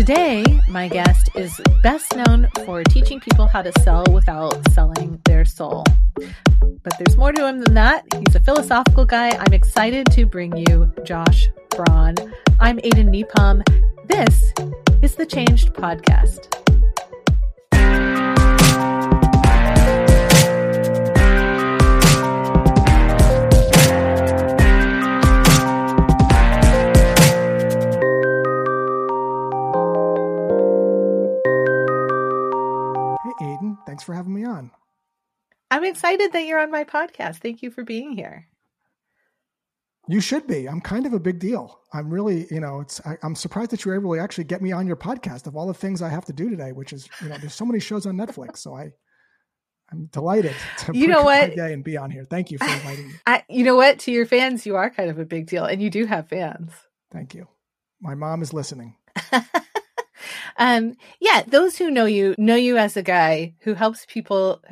Today, my guest is best known for teaching people how to sell without selling their soul. But there's more to him than that. He's a philosophical guy. I'm excited to bring you Josh Braun. I'm Aiden Nepom. This is the Changed Podcast. Thanks for having me on. I'm excited that you're on my podcast. Thank you for being here. You should be. I'm kind of a big deal. I'm really, you know, it's. I, am surprised that you were able to actually get me on your podcast of all the things I have to do today, which is, you know, there's so many shows on Netflix. So I, I'm delighted to you know what day and be on here. Thank you for inviting me. I, you know what? To your fans, you are kind of a big deal, and you do have fans. Thank you. My mom is listening. um, yeah, those who know you know you as a guy who helps people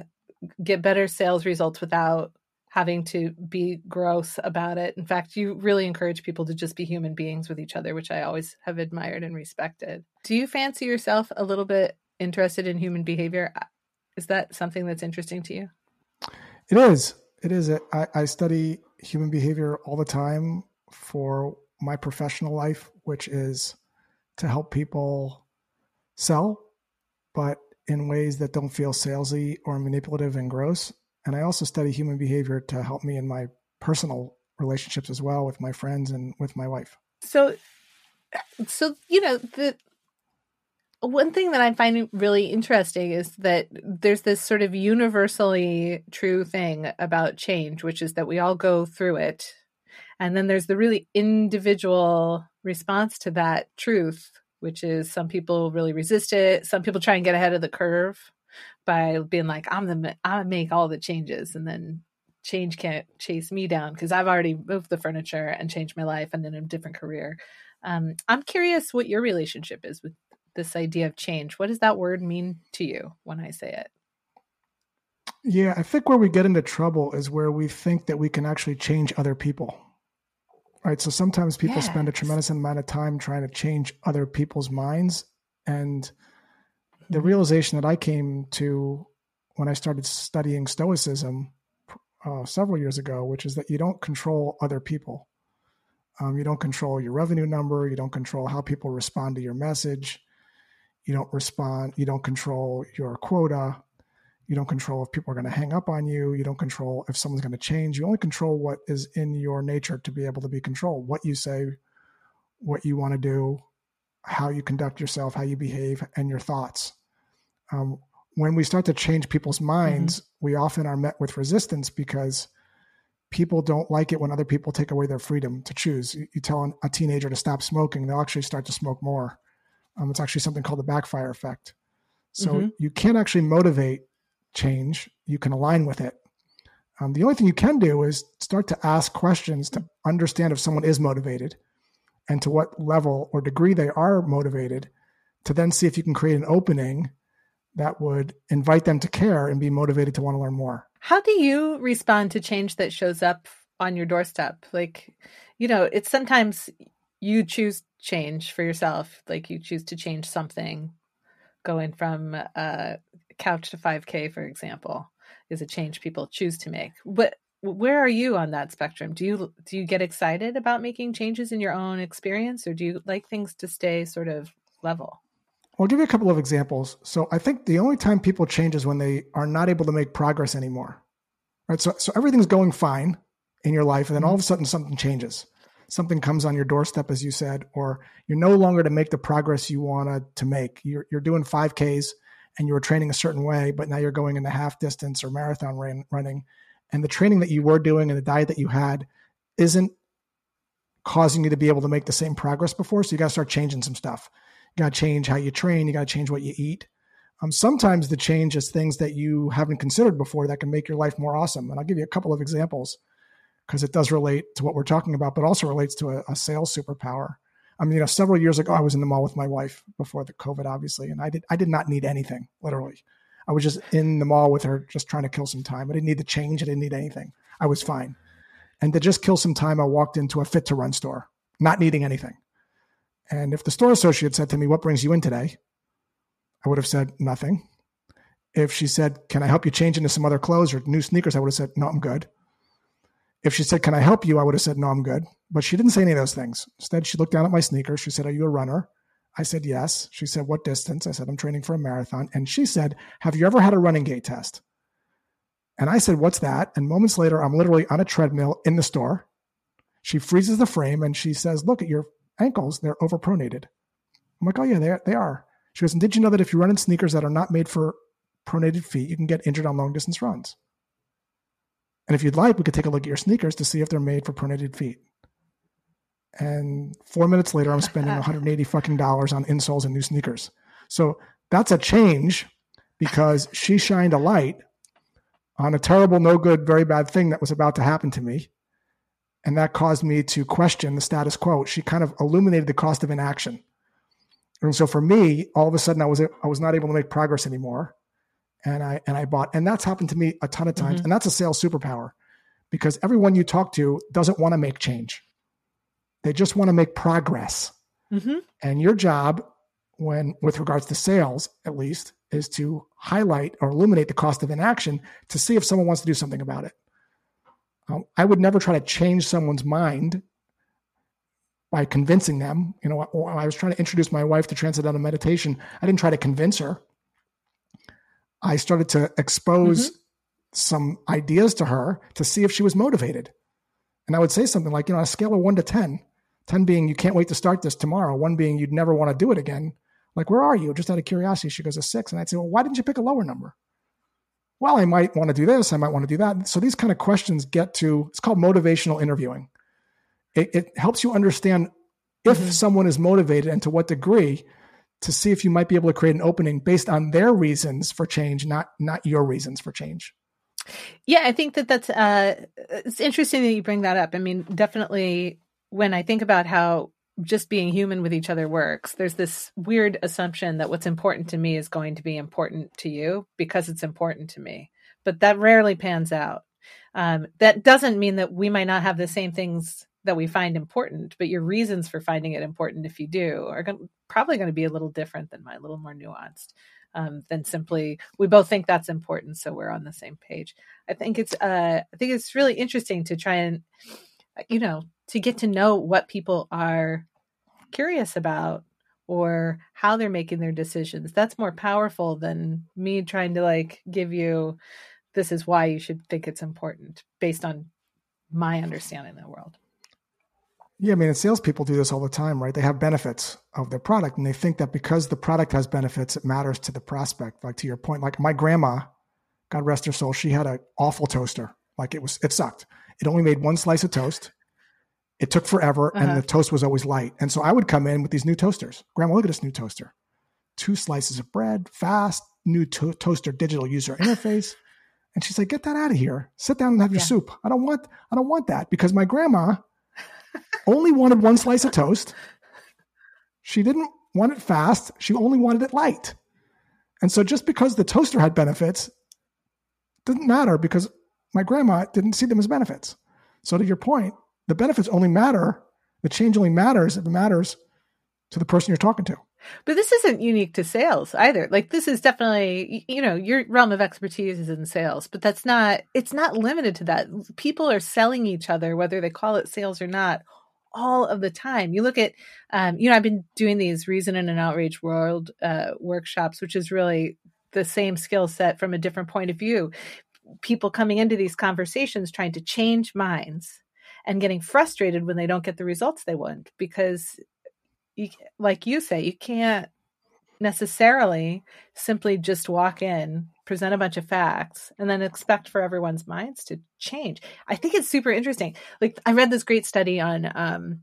get better sales results without having to be gross about it. In fact, you really encourage people to just be human beings with each other, which I always have admired and respected. Do you fancy yourself a little bit interested in human behavior? Is that something that's interesting to you? It is. It is. I, I study human behavior all the time for my professional life, which is to help people sell, but in ways that don't feel salesy or manipulative and gross. And I also study human behavior to help me in my personal relationships as well with my friends and with my wife. So, so you know the one thing that I find really interesting is that there's this sort of universally true thing about change, which is that we all go through it. And then there's the really individual response to that truth, which is some people really resist it. Some people try and get ahead of the curve by being like, I'm the I'm make all the changes, and then change can't chase me down because I've already moved the furniture and changed my life and in a different career. Um, I'm curious what your relationship is with this idea of change. What does that word mean to you when I say it? Yeah, I think where we get into trouble is where we think that we can actually change other people. Right. So sometimes people yes. spend a tremendous amount of time trying to change other people's minds. And the realization that I came to when I started studying Stoicism uh, several years ago, which is that you don't control other people. Um, you don't control your revenue number. You don't control how people respond to your message. You don't respond. You don't control your quota. You don't control if people are going to hang up on you. You don't control if someone's going to change. You only control what is in your nature to be able to be controlled. What you say, what you want to do, how you conduct yourself, how you behave, and your thoughts um, when we start to change people's minds, mm-hmm. we often are met with resistance because people don't like it when other people take away their freedom to choose. You, you tell a teenager to stop smoking, they'll actually start to smoke more. Um, it's actually something called the backfire effect. So mm-hmm. you can't actually motivate change, you can align with it. Um, the only thing you can do is start to ask questions to understand if someone is motivated and to what level or degree they are motivated, to then see if you can create an opening that would invite them to care and be motivated to want to learn more. How do you respond to change that shows up on your doorstep? Like, you know, it's sometimes you choose change for yourself, like you choose to change something, going from a couch to 5K, for example, is a change people choose to make. But where are you on that spectrum? Do you do you get excited about making changes in your own experience, or do you like things to stay sort of level? I'll give you a couple of examples. So I think the only time people change is when they are not able to make progress anymore. Right. So so everything's going fine in your life, and then all of a mm-hmm. sudden something changes. Something comes on your doorstep, as you said, or you're no longer to make the progress you wanted to make. You're you're doing 5Ks and you were training a certain way, but now you're going into half distance or marathon run, running, and the training that you were doing and the diet that you had isn't causing you to be able to make the same progress before. So you got to start changing some stuff You got to change how you train. You got to change what you eat. Um, sometimes the change is things that you haven't considered before that can make your life more awesome. And I'll give you a couple of examples because it does relate to what we're talking about, but also relates to a, a, sales superpower. I mean, you know, several years ago, I was in the mall with my wife before the COVID, obviously, and I did I did not need anything, literally. I was just in the mall with her, just trying to kill some time. I didn't need the change. I didn't need anything. I was fine. And to just kill some time, I walked into a fit to run store, not needing anything And if the store associate said to me, What brings you in today? I would have said nothing. If she said, Can I help you change into some other clothes or new sneakers? I would have said, No, I'm good. If she said, Can I help you? I would have said, No, I'm good. But she didn't say any of those things. Instead, she looked down at my sneakers. She said, Are you a runner? I said, Yes. She said, What distance? I said, I'm training for a marathon. And she said, Have you ever had a running gait test? And I said, What's that? And moments later, I'm literally on a treadmill in the store. She freezes the frame and she says, Look at your ankles. They're overpronated. I'm like, Oh, yeah, they, they are. She goes, And did you know that if you run in sneakers that are not made for pronated feet, you can get injured on long distance runs? And if you'd like, we could take a look at your sneakers to see if they're made for pronated feet. And four minutes later, I'm spending 180 fucking dollars on insoles and new sneakers. So that's a change because she shined a light on a terrible, no good, very bad thing that was about to happen to me. And that caused me to question the status quo. She kind of illuminated the cost of inaction. And so for me, all of a sudden I was I was not able to make progress anymore and I and I bought, and that's happened to me a ton of times, mm-hmm. and that's a sales superpower because everyone you talk to doesn't want to make change; they just want to make progress. Mm-hmm. And your job, when with regards to sales, at least, is to highlight or illuminate the cost of inaction to see if someone wants to do something about it. Um, I would never try to change someone's mind by convincing them. You know, I was trying to introduce my wife to transcendental meditation. I didn't try to convince her. I started to expose mm-hmm. some ideas to her to see if she was motivated. And I would say something like, you know, on a scale of one to 10, 10 being you can't wait to start this tomorrow, one being you'd never want to do it again. Like, where are you? Just out of curiosity. She goes, a six. And I'd say, well, why didn't you pick a lower number? Well, I might want to do this. I might want to do that. So these kind of questions get to, it's called motivational interviewing. It, it helps you understand if mm-hmm. someone is motivated and to what degree to see if you might be able to create an opening based on their reasons for change, not not your reasons for change. Yeah, I think that that's uh, it's interesting that you bring that up. I mean, definitely when I think about how just being human with each other works, there's this weird assumption that what's important to me is going to be important to you because it's important to me. But that rarely pans out. Um, that doesn't mean that we might not have the same things that we find important, but your reasons for finding it important, if you do, are going, probably going to be a little different than mine, a little more nuanced um, than simply we both think that's important, so we're on the same page. I think it's uh, I think it's really interesting to try and you know to get to know what people are curious about or how they're making their decisions. That's more powerful than me trying to like give you this is why you should think it's important based on my understanding of the world. Yeah, I mean, and salespeople do this all the time, right? They have benefits of their product, and they think that because the product has benefits, it matters to the prospect. Like to your point, like my grandma, God rest her soul, she had an awful toaster. Like it was, it sucked. It only made one slice of toast. It took forever, uh-huh. and the toast was always light. And so I would come in with these new toasters. Grandma, look at this new toaster. Two slices of bread, fast, new to- toaster digital user interface. And she's like, "Get that out of here. Sit down and have your yeah. soup. I don't want, I don't want that because my grandma." Only wanted one slice of toast. She didn't want it fast. She only wanted it light. And so just because the toaster had benefits didn't matter because my grandma didn't see them as benefits. So to your point, the benefits only matter, the change only matters if it matters to the person you're talking to. But this isn't unique to sales either. Like this is definitely, you know, your realm of expertise is in sales, but that's not, it's not limited to that. People are selling each other, whether they call it sales or not, all of the time. You look at, um, you know, I've been doing these reason in an outrage world uh, workshops, which is really the same skill set from a different point of view. People coming into these conversations trying to change minds and getting frustrated when they don't get the results they want because you, like you say, you can't necessarily simply just walk in, present a bunch of facts, and then expect for everyone's minds to change. I think it's super interesting. Like I read this great study on um,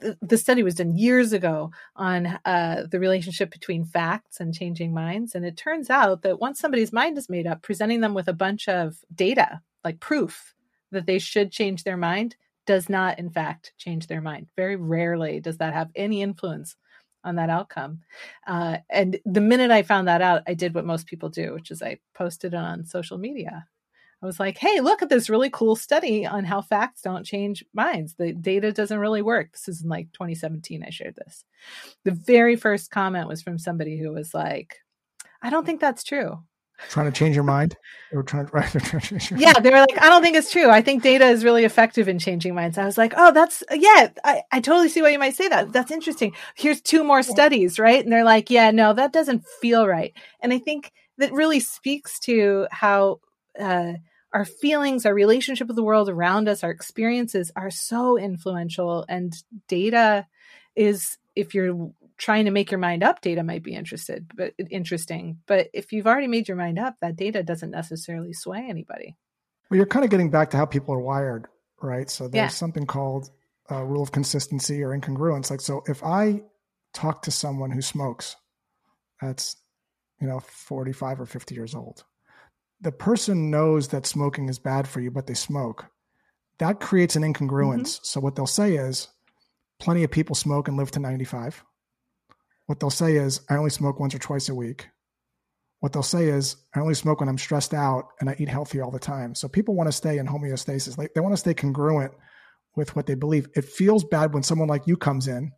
the, the study was done years ago on uh, the relationship between facts and changing minds. And it turns out that once somebody's mind is made up, presenting them with a bunch of data, like proof that they should change their mind, does not, in fact, change their mind. Very rarely does that have any influence on that outcome. Uh, and the minute I found that out, I did what most people do, which is I posted it on social media. I was like, hey, look at this really cool study on how facts don't change minds. The data doesn't really work. This is in like 2017, I shared this. The very first comment was from somebody who was like, I don't think that's true. Trying to change your mind? Or trying, right, trying to change your yeah, they were like, I don't think it's true. I think data is really effective in changing minds. I was like, oh, that's, yeah, I, I totally see why you might say that. That's interesting. Here's two more studies, right? And they're like, yeah, no, that doesn't feel right. And I think that really speaks to how, uh, our feelings, our relationship with the world around us, our experiences are so influential. And data is, if you're trying to make your mind up, data might be interested, but interesting. But if you've already made your mind up, that data doesn't necessarily sway anybody. Well, you're kind of getting back to how people are wired, right? So there's yeah. something called a rule of consistency or incongruence. Like, so if I talk to someone who smokes, that's, you know, 45 or 50 years old, the person knows that smoking is bad for you, but they smoke. That creates an incongruence. Mm-hmm. So what they'll say is, plenty of people smoke and live to 95. What they'll say is, I only smoke once or twice a week. What they'll say is, I only smoke when I'm stressed out and I eat healthy all the time. So people want to stay in homeostasis. Like they want to stay congruent with what they believe. It feels bad when someone like you comes in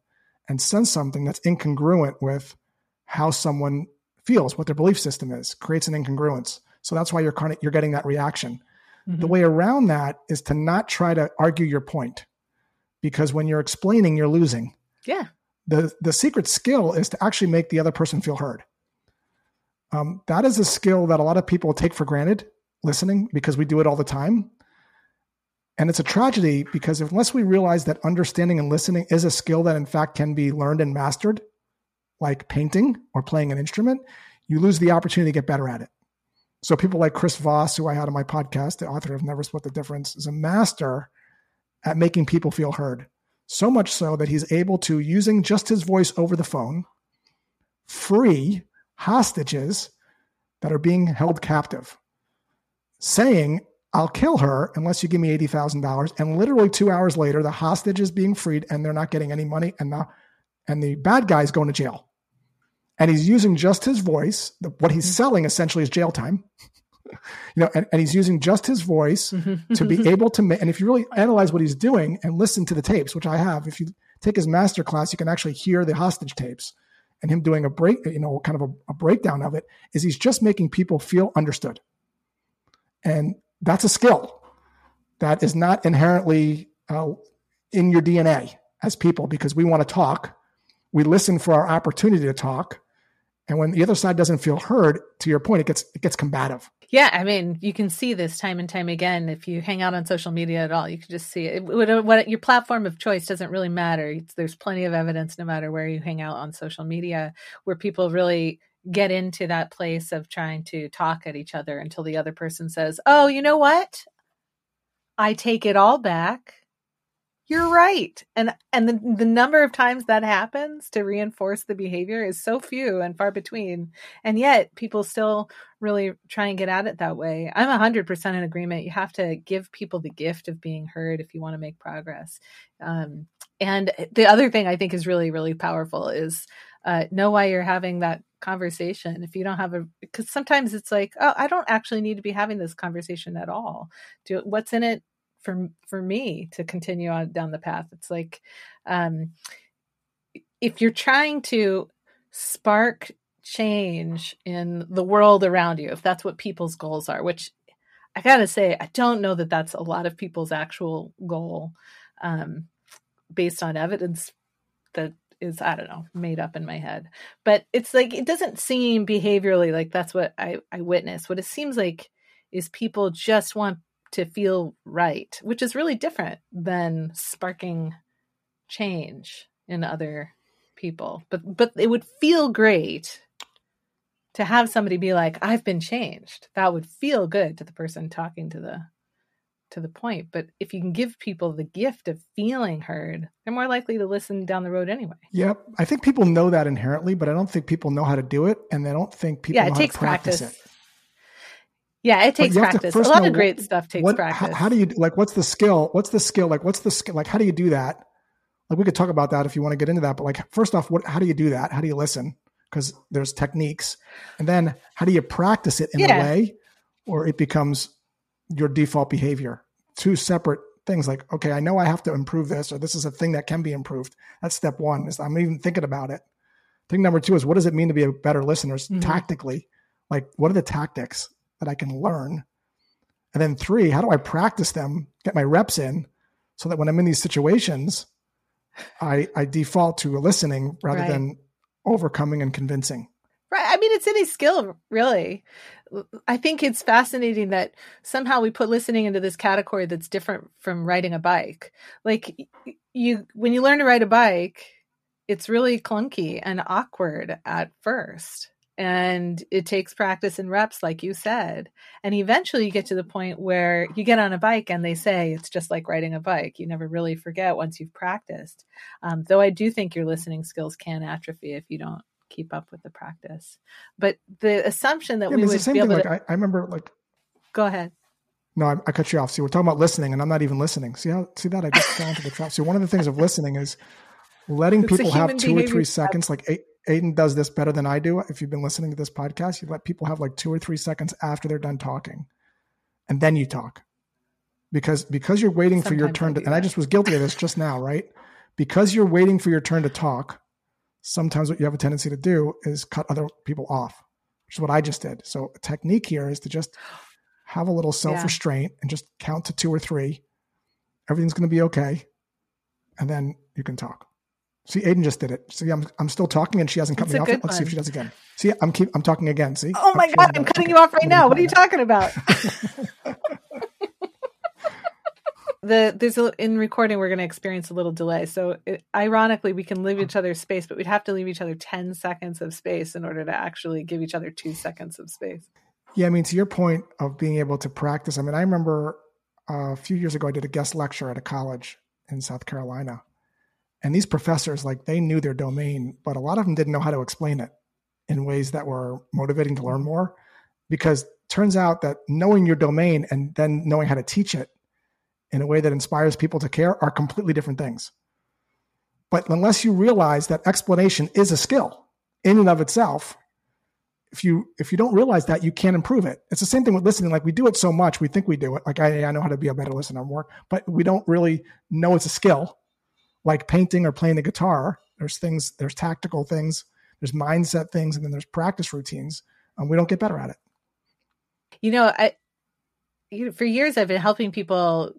and says something that's incongruent with how someone feels, what their belief system is, creates an incongruence. So that's why you're kind of, you're getting that reaction. Mm-hmm. The way around that is to not try to argue your point, because when you're explaining, you're losing. Yeah. The the secret skill is to actually make the other person feel heard. Um, that is a skill that a lot of people take for granted listening because we do it all the time. And it's a tragedy because unless we realize that understanding and listening is a skill that in fact can be learned and mastered, like painting or playing an instrument, you lose the opportunity to get better at it. So people like Chris Voss, who I had on my podcast, the author of Never Split the Difference, is a master at making people feel heard. So much so that he's able to, using just his voice over the phone, free hostages that are being held captive, saying, I'll kill her unless you give me $80,000. And literally two hours later, the hostage is being freed and they're not getting any money. And the, and the bad guy's going to jail and he's using just his voice. What he's mm-hmm. selling essentially is jail time. You know, and, and he's using just his voice mm-hmm. to be able to make. And if you really analyze what he's doing and listen to the tapes, which I have, if you take his master class, you can actually hear the hostage tapes and him doing a break, you know, kind of a, a breakdown of it. Is he's just making people feel understood, and that's a skill that is not inherently uh, in your DNA as people because we want to talk. We listen for our opportunity to talk and when the other side doesn't feel heard, to your point, it gets it gets combative. Yeah, I mean, you can see this time and time again. If you hang out on social media at all, you can just see it. What, what your platform of choice doesn't really matter. It's, there's plenty of evidence, no matter where you hang out on social media, where people really get into that place of trying to talk at each other until the other person says, "Oh, you know what? I take it all back you're right. And and the, the number of times that happens to reinforce the behavior is so few and far between. And yet people still really try and get at it that way. I'm 100% in agreement. You have to give people the gift of being heard if you want to make progress. Um, and the other thing i think is really really powerful is uh, know why you're having that conversation if you don't have a because sometimes it's like oh i don't actually need to be having this conversation at all. Do what's in it for for me to continue on down the path. It's like um, if you're trying to spark change in the world around you, if that's what people's goals are, which I gotta say, I don't know that that's a lot of people's actual goal, um, based on evidence that is I don't know made up in my head. But it's like it doesn't seem behaviorally like that's what I I witness. What it seems like is people just want to feel right, which is really different than sparking change in other people. But but it would feel great to have somebody be like, I've been changed. That would feel good to the person talking to the to the point. But if you can give people the gift of feeling heard, they're more likely to listen down the road anyway. Yep. I think people know that inherently, but I don't think people know how to do it. And they don't think people yeah, it takes practice. practice. Yeah, it takes practice. A lot of great stuff takes what, practice. How, how, do you like? What's the skill? What's the skill? Like, what's the skill? Like, how do you do that? Like, we could talk about that if you want to get into that. But like, first off, what? How do you do that? How do you listen? Because there's techniques, and then how do you practice it in yeah. a way, or it becomes your default behavior. Two separate things like, okay, I know I have to improve this, or this is a thing that can be improved. That's step one. Is I'm even thinking about it. Thing number two is what does it mean to be a better listener mm-hmm. tactically? Like, what are the tactics that I can learn? And then three, how do I practice them, get my reps in, so that when I'm in these situations, I I default to listening rather right. than overcoming and convincing. Right. I mean, it's any skill, really. I think it's fascinating that somehow we put listening into this category that's different from riding a bike. Like you, when you learn to ride a bike, it's really clunky and awkward at first. And it takes practice and reps, like you said. And eventually you get to the point where you get on a bike and they say it's just like riding a bike. You never really forget once you've practiced. Um, though I do think your listening skills can atrophy if you don't keep up with the practice. But the assumption that yeah, we would be able thing, to, like, I, I, remember like go ahead. No, I, I, cut you off. See, we're talking about listening, and I'm not even listening. See how see that I just fell into the trap. So one of the things of listening is letting people have two or three seconds. Like Aiden does this better than I do. If you've been listening to this podcast, you let people have like two or three seconds after they're done talking, and then you talk because because you're waiting Sometimes for your turn to. And I just was guilty of this just now, right? Because you're waiting for your turn to talk sometimes what you have a tendency to do is cut other people off, which is what I just did. So a technique here is to just have a little self restraint yeah. and just count to two or three. Everything's going to be okay. And then you can talk. See, Aiden just did it. See, I'm I'm still talking and she hasn't cut me off. Let's one. see if she does again. See, I'm keep I'm talking again. See? Oh my god, I'm cutting you off right now. What are you talking about? the there's a, in recording we're going to experience a little delay so it, ironically we can leave each other space but we'd have to leave each other 10 seconds of space in order to actually give each other two seconds of space yeah i mean to your point of being able to practice i mean i remember uh, a few years ago i did a guest lecture at a college in south carolina and these professors like they knew their domain but a lot of them didn't know how to explain it in ways that were motivating to learn mm-hmm. more because turns out that knowing your domain and then knowing how to teach it in a way that inspires people to care are completely different things. But unless you realize that explanation is a skill in and of itself, if you if you don't realize that, you can't improve it. It's the same thing with listening. Like we do it so much, we think we do it. Like I, I know how to be a better listener more, but we don't really know it's a skill. Like painting or playing the guitar, there's things, there's tactical things, there's mindset things, and then there's practice routines. And we don't get better at it. You know, I for years I've been helping people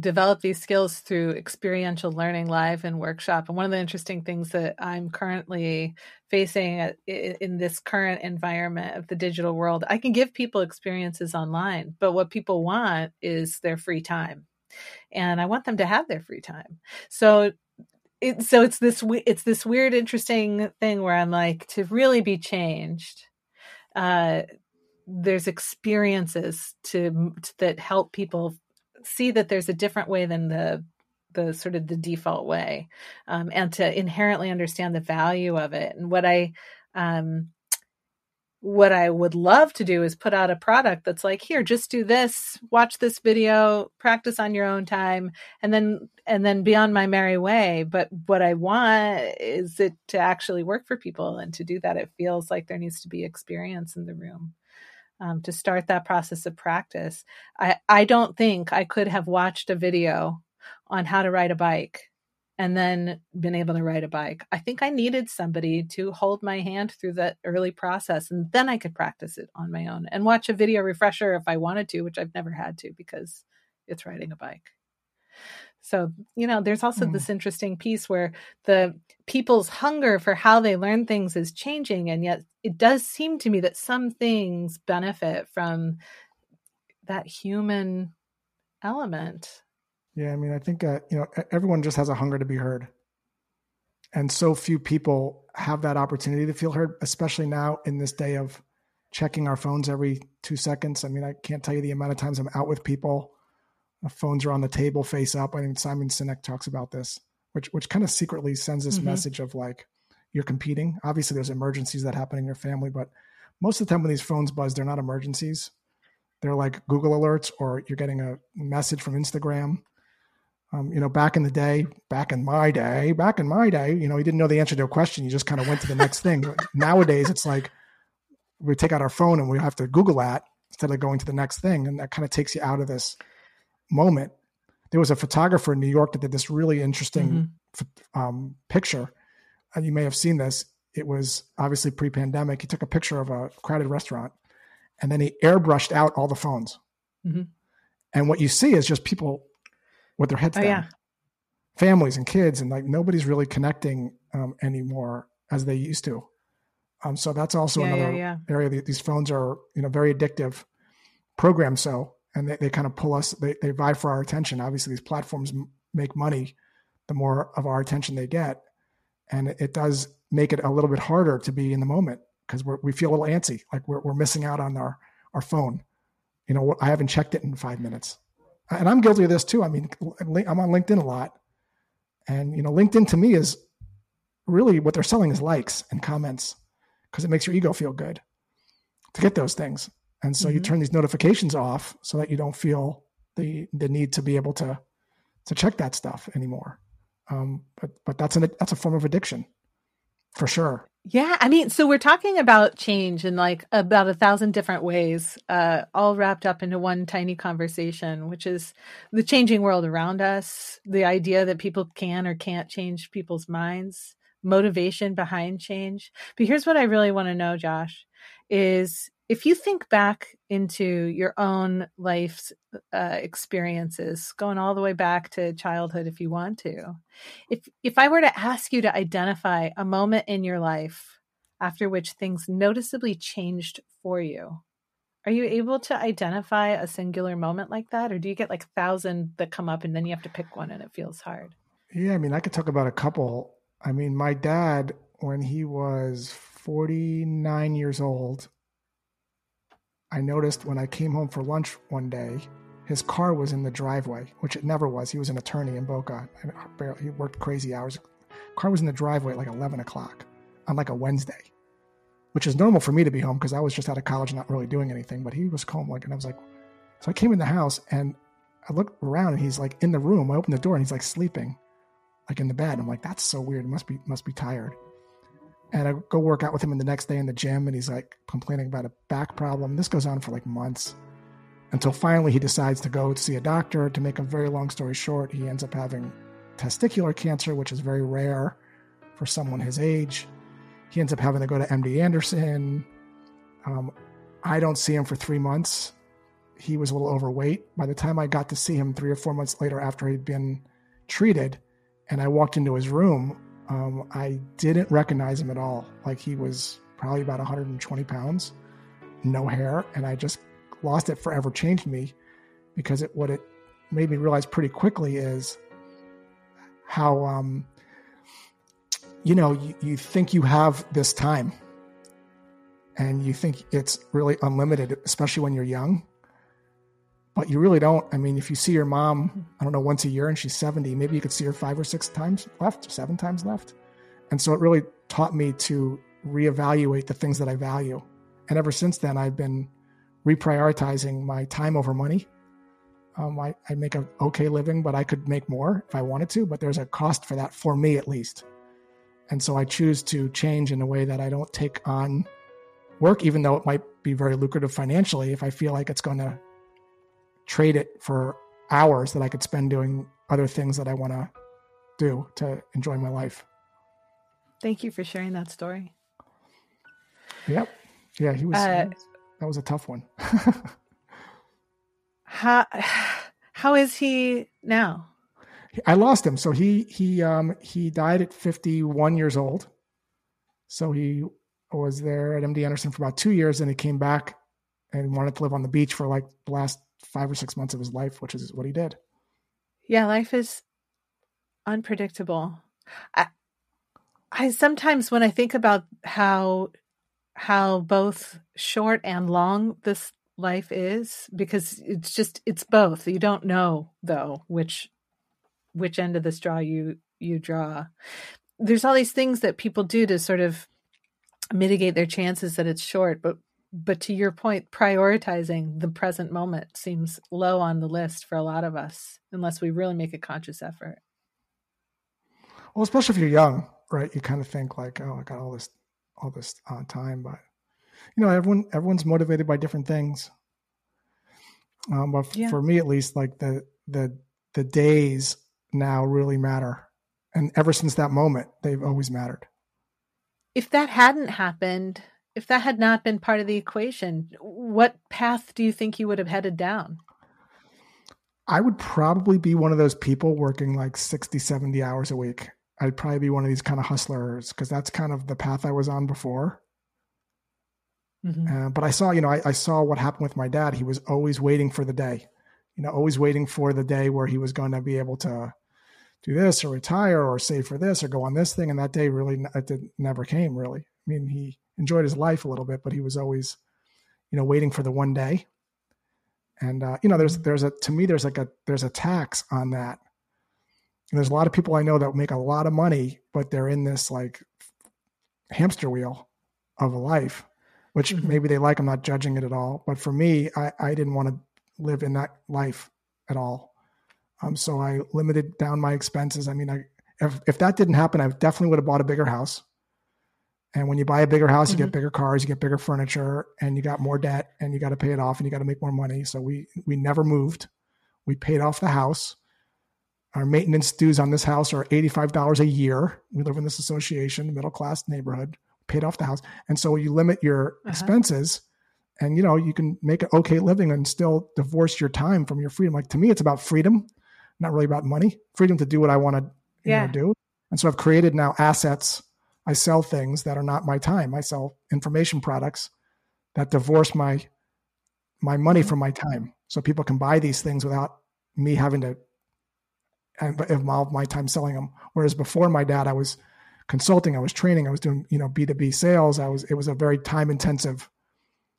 develop these skills through experiential learning live and workshop. And one of the interesting things that I'm currently facing uh, in this current environment of the digital world, I can give people experiences online, but what people want is their free time. And I want them to have their free time. So it, so it's this it's this weird interesting thing where I'm like to really be changed uh there's experiences to, to that help people see that there's a different way than the the sort of the default way um, and to inherently understand the value of it and what i um, what i would love to do is put out a product that's like here just do this watch this video practice on your own time and then and then be on my merry way but what i want is it to actually work for people and to do that it feels like there needs to be experience in the room um, to start that process of practice. I, I don't think I could have watched a video on how to ride a bike and then been able to ride a bike. I think I needed somebody to hold my hand through that early process and then I could practice it on my own and watch a video refresher if I wanted to, which I've never had to because it's riding a bike. So, you know, there's also mm. this interesting piece where the people's hunger for how they learn things is changing. And yet it does seem to me that some things benefit from that human element. Yeah. I mean, I think, uh, you know, everyone just has a hunger to be heard. And so few people have that opportunity to feel heard, especially now in this day of checking our phones every two seconds. I mean, I can't tell you the amount of times I'm out with people phones are on the table face up. I mean, Simon Sinek talks about this, which which kind of secretly sends this mm-hmm. message of like you're competing. Obviously, there's emergencies that happen in your family, but most of the time when these phones buzz, they're not emergencies. They're like Google alerts, or you're getting a message from Instagram. Um, you know, back in the day, back in my day, back in my day, you know, you didn't know the answer to a question. You just kind of went to the next thing. Nowadays, it's like we take out our phone and we have to Google that instead of going to the next thing. And that kind of takes you out of this moment. There was a photographer in New York that did this really interesting mm-hmm. um, picture. And you may have seen this. It was obviously pre pandemic. He took a picture of a crowded restaurant and then he airbrushed out all the phones. Mm-hmm. And what you see is just people with their heads oh, down, yeah. families and kids, and like nobody's really connecting um, anymore as they used to. Um, so that's also yeah, another yeah, area. These phones are, you know, very addictive, programmed so, and they, they kind of pull us. They they vie for our attention. Obviously, these platforms m- make money the more of our attention they get, and it, it does make it a little bit harder to be in the moment because we feel a little antsy, like we're we're missing out on our our phone. You know, I haven't checked it in five minutes, and I'm guilty of this too. I mean, I'm on LinkedIn a lot, and you know, LinkedIn to me is really what they're selling is likes and comments because it makes your ego feel good to get those things. And so mm-hmm. you turn these notifications off so that you don't feel the the need to be able to to check that stuff anymore. Um, but but that's an that's a form of addiction for sure. Yeah, I mean, so we're talking about change in like about a thousand different ways, uh, all wrapped up into one tiny conversation, which is the changing world around us, the idea that people can or can't change people's minds, motivation behind change. But here's what I really want to know, Josh, is if you think back into your own life's uh, experiences, going all the way back to childhood, if you want to, if if I were to ask you to identify a moment in your life after which things noticeably changed for you, are you able to identify a singular moment like that, or do you get like a thousand that come up and then you have to pick one and it feels hard? Yeah, I mean, I could talk about a couple I mean, my dad, when he was 49 years old, I noticed when I came home for lunch one day, his car was in the driveway, which it never was. He was an attorney in Boca. He worked crazy hours. Car was in the driveway at like 11 o'clock on like a Wednesday, which is normal for me to be home because I was just out of college, not really doing anything. But he was home, like, and I was like, so I came in the house and I looked around and he's like in the room. I opened the door and he's like sleeping like in the bed. I'm like, that's so weird. It must be must be tired. And I go work out with him the next day in the gym, and he's like complaining about a back problem. This goes on for like months until finally he decides to go see a doctor. To make a very long story short, he ends up having testicular cancer, which is very rare for someone his age. He ends up having to go to MD Anderson. Um, I don't see him for three months. He was a little overweight. By the time I got to see him three or four months later after he'd been treated, and I walked into his room, um, I didn't recognize him at all. Like he was probably about 120 pounds, no hair, and I just lost it forever. Changed me because it what it made me realize pretty quickly is how um, you know you, you think you have this time and you think it's really unlimited, especially when you're young but you really don't. I mean, if you see your mom, I don't know, once a year and she's 70, maybe you could see her five or six times left, seven times left. And so it really taught me to reevaluate the things that I value. And ever since then, I've been reprioritizing my time over money. Um, I, I make an okay living, but I could make more if I wanted to, but there's a cost for that for me at least. And so I choose to change in a way that I don't take on work, even though it might be very lucrative financially, if I feel like it's going to trade it for hours that I could spend doing other things that I want to do to enjoy my life. Thank you for sharing that story. Yep. Yeah, he was. Uh, that was a tough one. how how is he now? I lost him. So he he um he died at 51 years old. So he was there at MD Anderson for about 2 years and he came back and wanted to live on the beach for like the last five or six months of his life, which is what he did. Yeah, life is unpredictable. I, I sometimes when I think about how how both short and long this life is, because it's just it's both. You don't know though which which end of the straw you you draw. There's all these things that people do to sort of mitigate their chances that it's short, but but to your point, prioritizing the present moment seems low on the list for a lot of us, unless we really make a conscious effort. Well, especially if you're young, right? You kind of think like, "Oh, I got all this, all this uh, time," but you know, everyone everyone's motivated by different things. Um, but yeah. for me, at least, like the the the days now really matter, and ever since that moment, they've always mattered. If that hadn't happened, if that had not been part of the equation, what path do you think you would have headed down? I would probably be one of those people working like 60, 70 hours a week. I'd probably be one of these kind of hustlers because that's kind of the path I was on before. Mm-hmm. Uh, but I saw, you know, I, I, saw what happened with my dad. He was always waiting for the day, you know, always waiting for the day where he was going to be able to do this or retire or save for this or go on this thing. And that day really it did, never came. Really, I mean, he enjoyed his life a little bit, but he was always, you know, waiting for the one day. And uh, you know, there's there's a to me there's like a there's a tax on that. And there's a lot of people I know that make a lot of money, but they're in this like hamster wheel of a life which mm-hmm. maybe they like. I'm not judging it at all. But for me, I, I didn't want to live in that life at all. Um, so I limited down my expenses. I mean, I, if, if that didn't happen, I definitely would have bought a bigger house. And when you buy a bigger house, mm-hmm. you get mm-hmm. bigger cars, you get bigger furniture, and you got more debt, and you got to pay it off, and you got to make more money. So we we never moved. We paid off the house. Our maintenance dues on this house are eighty five dollars a year. We live in this association, middle class neighborhood paid off the house. And so you limit your uh-huh. expenses and you know, you can make an okay living and still divorce your time from your freedom. Like to me, it's about freedom, not really about money, freedom to do what I want to yeah. know, do. And so I've created now assets. I sell things that are not my time. I sell information products that divorce my my money mm-hmm. from my time. So people can buy these things without me having to involve my time selling them. Whereas before my dad, I was consulting, I was training, I was doing, you know, B2B sales. I was, it was a very time intensive,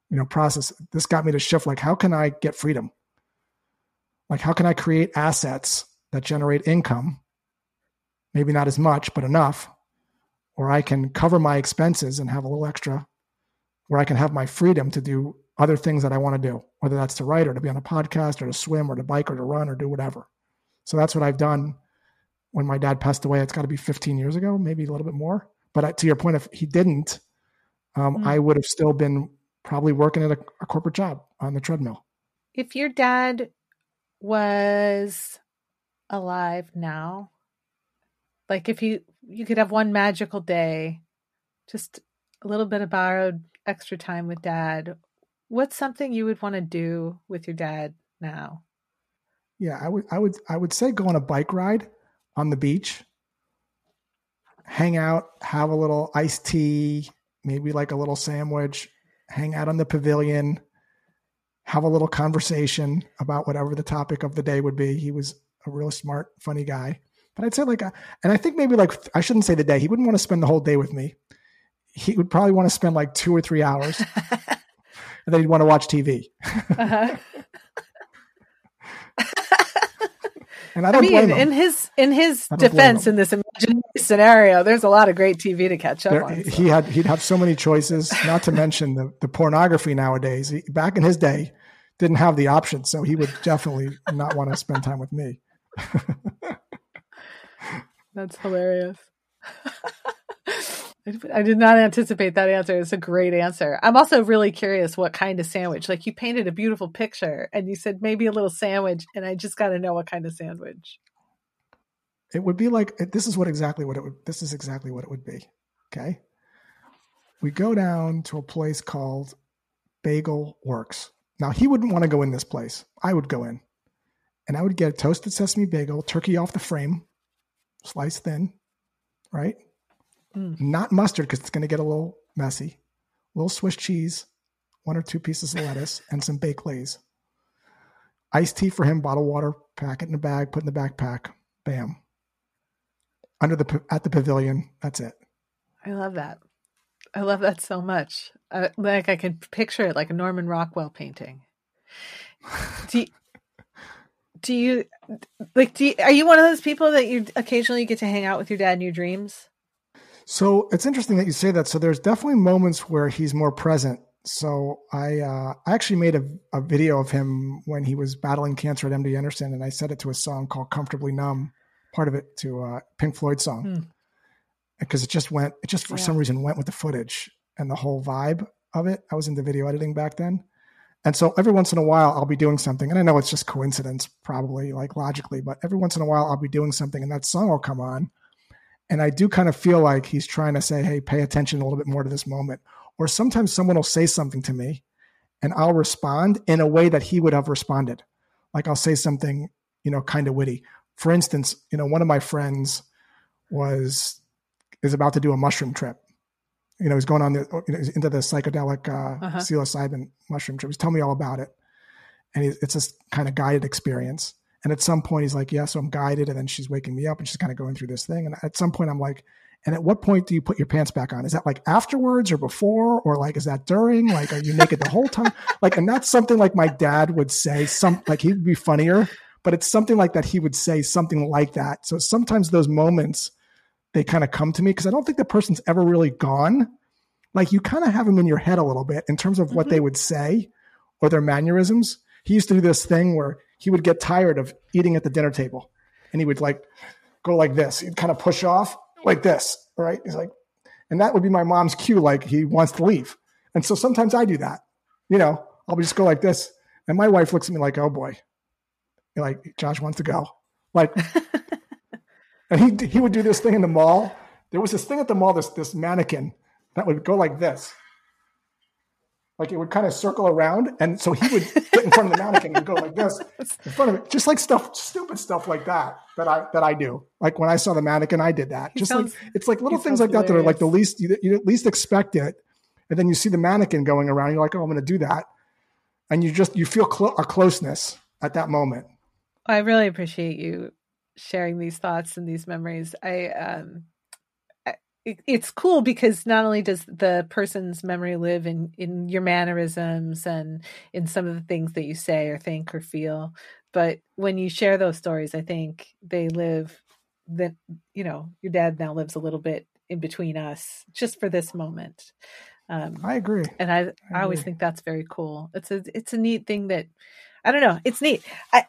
you know, process. This got me to shift like, how can I get freedom? Like, how can I create assets that generate income? Maybe not as much, but enough, or I can cover my expenses and have a little extra, where I can have my freedom to do other things that I want to do, whether that's to write or to be on a podcast or to swim or to bike or to run or do whatever. So that's what I've done when my dad passed away. It's got to be 15 years ago, maybe a little bit more. But to your point, if he didn't, um, mm-hmm. I would have still been probably working at a, a corporate job on the treadmill. If your dad was alive now, like if you you could have one magical day, just a little bit of borrowed extra time with dad, what's something you would want to do with your dad now? Yeah, I would I would I would say go on a bike ride on the beach, hang out, have a little iced tea, maybe like a little sandwich, hang out on the pavilion, have a little conversation about whatever the topic of the day would be. He was a real smart, funny guy. But I'd say like, and I think maybe like, I shouldn't say the day. He wouldn't want to spend the whole day with me. He would probably want to spend like two or three hours. and then he'd want to watch TV. uh-huh. And I don't I mean, in his in his defense in this imaginary scenario, there's a lot of great TV to catch up there, on. So. He had he'd have so many choices. Not to mention the the pornography nowadays. He, back in his day, didn't have the option, so he would definitely not want to spend time with me. That's hilarious. I did not anticipate that answer. It's a great answer. I'm also really curious what kind of sandwich. Like you painted a beautiful picture and you said maybe a little sandwich, and I just got to know what kind of sandwich. It would be like this is what exactly what it would this is exactly what it would be. Okay. We go down to a place called Bagel Works. Now he wouldn't want to go in this place. I would go in. And I would get a toasted sesame bagel, turkey off the frame, sliced thin, right? Mm. Not mustard because it's going to get a little messy. A little Swiss cheese, one or two pieces of lettuce, and some baked lays. Iced tea for him, bottled water, pack it in a bag, put in the backpack. Bam. Under the at the pavilion. That's it. I love that. I love that so much. Uh, like I can picture it like a Norman Rockwell painting. Do you, do you like? Do you, are you one of those people that you occasionally get to hang out with your dad in your dreams? So it's interesting that you say that. So there's definitely moments where he's more present. So I uh, I actually made a, a video of him when he was battling cancer at MD Anderson, and I set it to a song called "Comfortably Numb," part of it to a Pink Floyd song, hmm. because it just went. It just for yeah. some reason went with the footage and the whole vibe of it. I was into video editing back then, And so every once in a while, I'll be doing something, and I know it's just coincidence, probably like logically, but every once in a while, I'll be doing something, and that song will come on, and I do kind of feel like he's trying to say, "Hey, pay attention a little bit more to this moment." Or sometimes someone will say something to me, and I'll respond in a way that he would have responded. Like I'll say something, you know, kind of witty. For instance, you know, one of my friends was is about to do a mushroom trip. You know, he's going on the, you know, into the psychedelic uh, uh-huh. psilocybin mushroom trip. He's telling me all about it, and he, it's this kind of guided experience. And at some point, he's like, "Yeah, so I'm guided," and then she's waking me up, and she's kind of going through this thing. And at some point, I'm like, and at what point do you put your pants back on? Is that like afterwards or before, or like is that during? Like, are you naked the whole time? Like, and that's something like my dad would say. Some like he'd be funnier, but it's something like that he would say something like that. So sometimes those moments they kind of come to me because I don't think the person's ever really gone. Like you kind of have them in your head a little bit in terms of what mm-hmm. they would say or their mannerisms. He used to do this thing where he would get tired of eating at the dinner table and he would like go like this. He'd kind of push off like this, right? He's like, and that would be my mom's cue, like he wants to leave. And so sometimes I do that. You know, I'll just go like this. And my wife looks at me like, oh boy, like Josh wants to go. Like, and he he would do this thing in the mall. There was this thing at the mall, this this mannequin that would go like this. Like it would kind of circle around, and so he would get in front of the mannequin and go like this in front of it, just like stuff, stupid stuff like that that I that I do. Like when I saw the mannequin, I did that. Just sounds, like it's like little things like hilarious. that that are like the least you, you at least expect it, and then you see the mannequin going around. You're like, oh, I'm going to do that, and you just you feel clo- a closeness at that moment. I really appreciate you sharing these thoughts and these memories. I um it's cool because not only does the person's memory live in in your mannerisms and in some of the things that you say or think or feel but when you share those stories i think they live that you know your dad now lives a little bit in between us just for this moment um, i agree. and i i, I always think that's very cool. It's a it's a neat thing that i don't know it's neat. I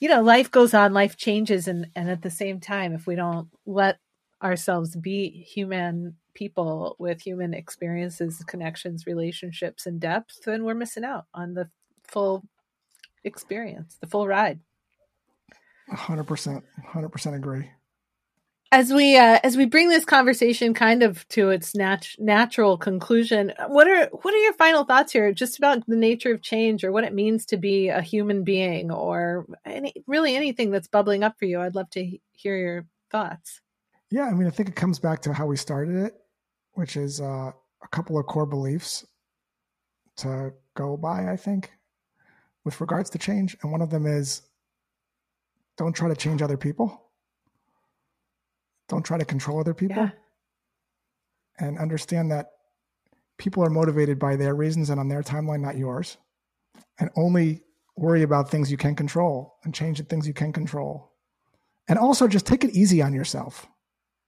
you know life goes on life changes and and at the same time if we don't let ourselves be human people with human experiences, connections, relationships, and depth, then we're missing out on the full experience, the full ride. hundred percent, hundred percent agree. As we uh, as we bring this conversation kind of to its nat- natural conclusion, what are what are your final thoughts here, just about the nature of change, or what it means to be a human being, or any really anything that's bubbling up for you? I'd love to hear your thoughts. Yeah, I mean, I think it comes back to how we started it, which is uh, a couple of core beliefs to go by, I think, with regards to change. And one of them is don't try to change other people, don't try to control other people, yeah. and understand that people are motivated by their reasons and on their timeline, not yours. And only worry about things you can control and change the things you can control. And also just take it easy on yourself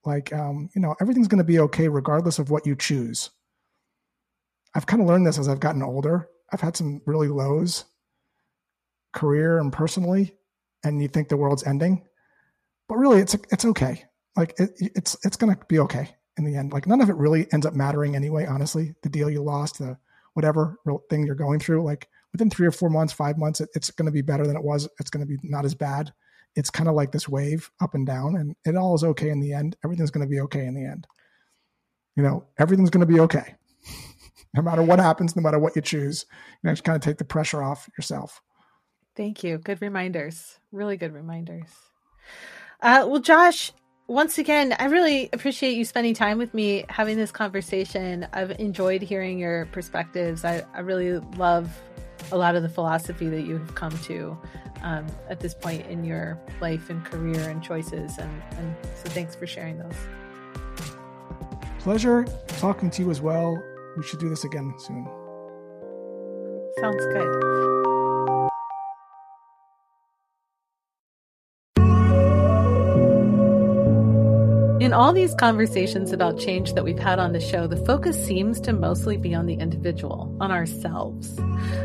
like, um, you know, everything's going to be okay regardless of what you choose. I've kind of learned this as I've gotten older. I've had some really lows, career and personally, and you think the world's ending, but really, it's it's okay. Like it, it's it's going to be okay in the end. Like none of it really ends up mattering anyway. Honestly, the deal you lost, the whatever thing you're going through, like within three or four months, five months, it, it's going to be better than it was. It's going to be not as bad. It's kind of like this wave up and down and it all is okay in the end. Everything's going to be okay in the end. You know everything's going to be okay no matter what happens no matter what you choose. You know just kind of take the pressure off yourself. Thank you. Good reminders. Really good reminders. Uh, well josh once again i really appreciate you spending time with me having this conversation i've enjoyed hearing your perspectives i, I really love a lot of the philosophy that you've come to um, at this point in your life and career and choices. And, and so thanks for sharing those. Pleasure talking to you as well. We should do this again soon. Sounds good. In all these conversations about change that we've had on the show, the focus seems to mostly be on the individual, on ourselves.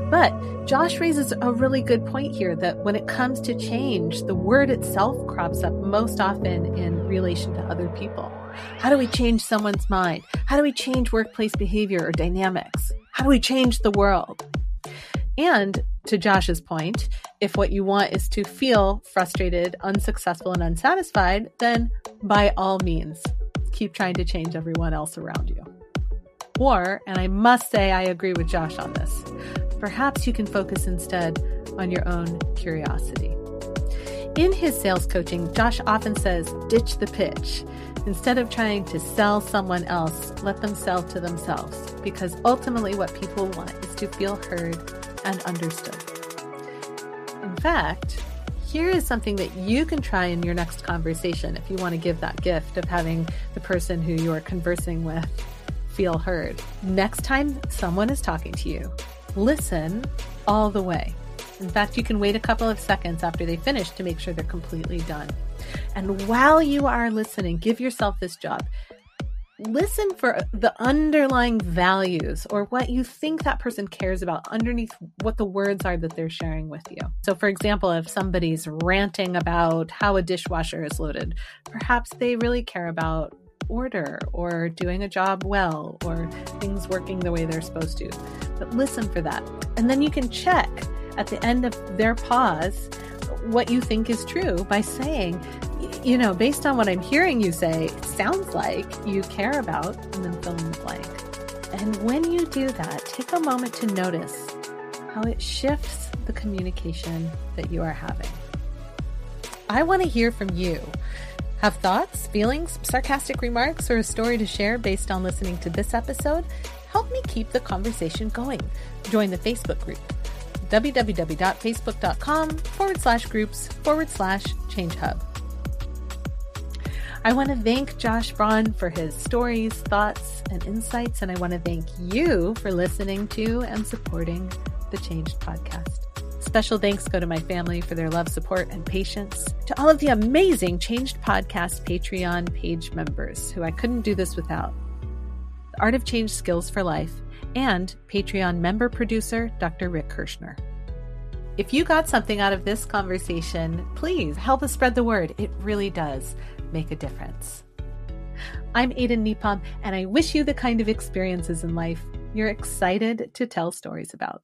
But Josh raises a really good point here that when it comes to change, the word itself crops up most often in relation to other people. How do we change someone's mind? How do we change workplace behavior or dynamics? How do we change the world? And to Josh's point, if what you want is to feel frustrated, unsuccessful, and unsatisfied, then by all means, keep trying to change everyone else around you. Or, and I must say I agree with Josh on this, perhaps you can focus instead on your own curiosity. In his sales coaching, Josh often says, ditch the pitch. Instead of trying to sell someone else, let them sell to themselves, because ultimately what people want is to feel heard and understood. In fact, here is something that you can try in your next conversation if you want to give that gift of having the person who you are conversing with feel heard. Next time someone is talking to you, listen all the way. In fact, you can wait a couple of seconds after they finish to make sure they're completely done. And while you are listening, give yourself this job. Listen for the underlying values or what you think that person cares about underneath what the words are that they're sharing with you. So, for example, if somebody's ranting about how a dishwasher is loaded, perhaps they really care about order or doing a job well or things working the way they're supposed to. But listen for that. And then you can check at the end of their pause what you think is true by saying, you know, based on what I'm hearing you say, it sounds like you care about, and then fill in the blank. And when you do that, take a moment to notice how it shifts the communication that you are having. I want to hear from you. Have thoughts, feelings, sarcastic remarks, or a story to share based on listening to this episode? Help me keep the conversation going. Join the Facebook group www.facebook.com forward slash groups forward slash change hub. I want to thank Josh Braun for his stories, thoughts, and insights, and I want to thank you for listening to and supporting the Changed podcast. Special thanks go to my family for their love, support, and patience. To all of the amazing Changed Podcast Patreon page members who I couldn't do this without. The Art of Change Skills for Life, and Patreon member producer Dr. Rick Kirschner. If you got something out of this conversation, please help us spread the word. It really does make a difference. I'm Aden Nepom, and I wish you the kind of experiences in life you're excited to tell stories about.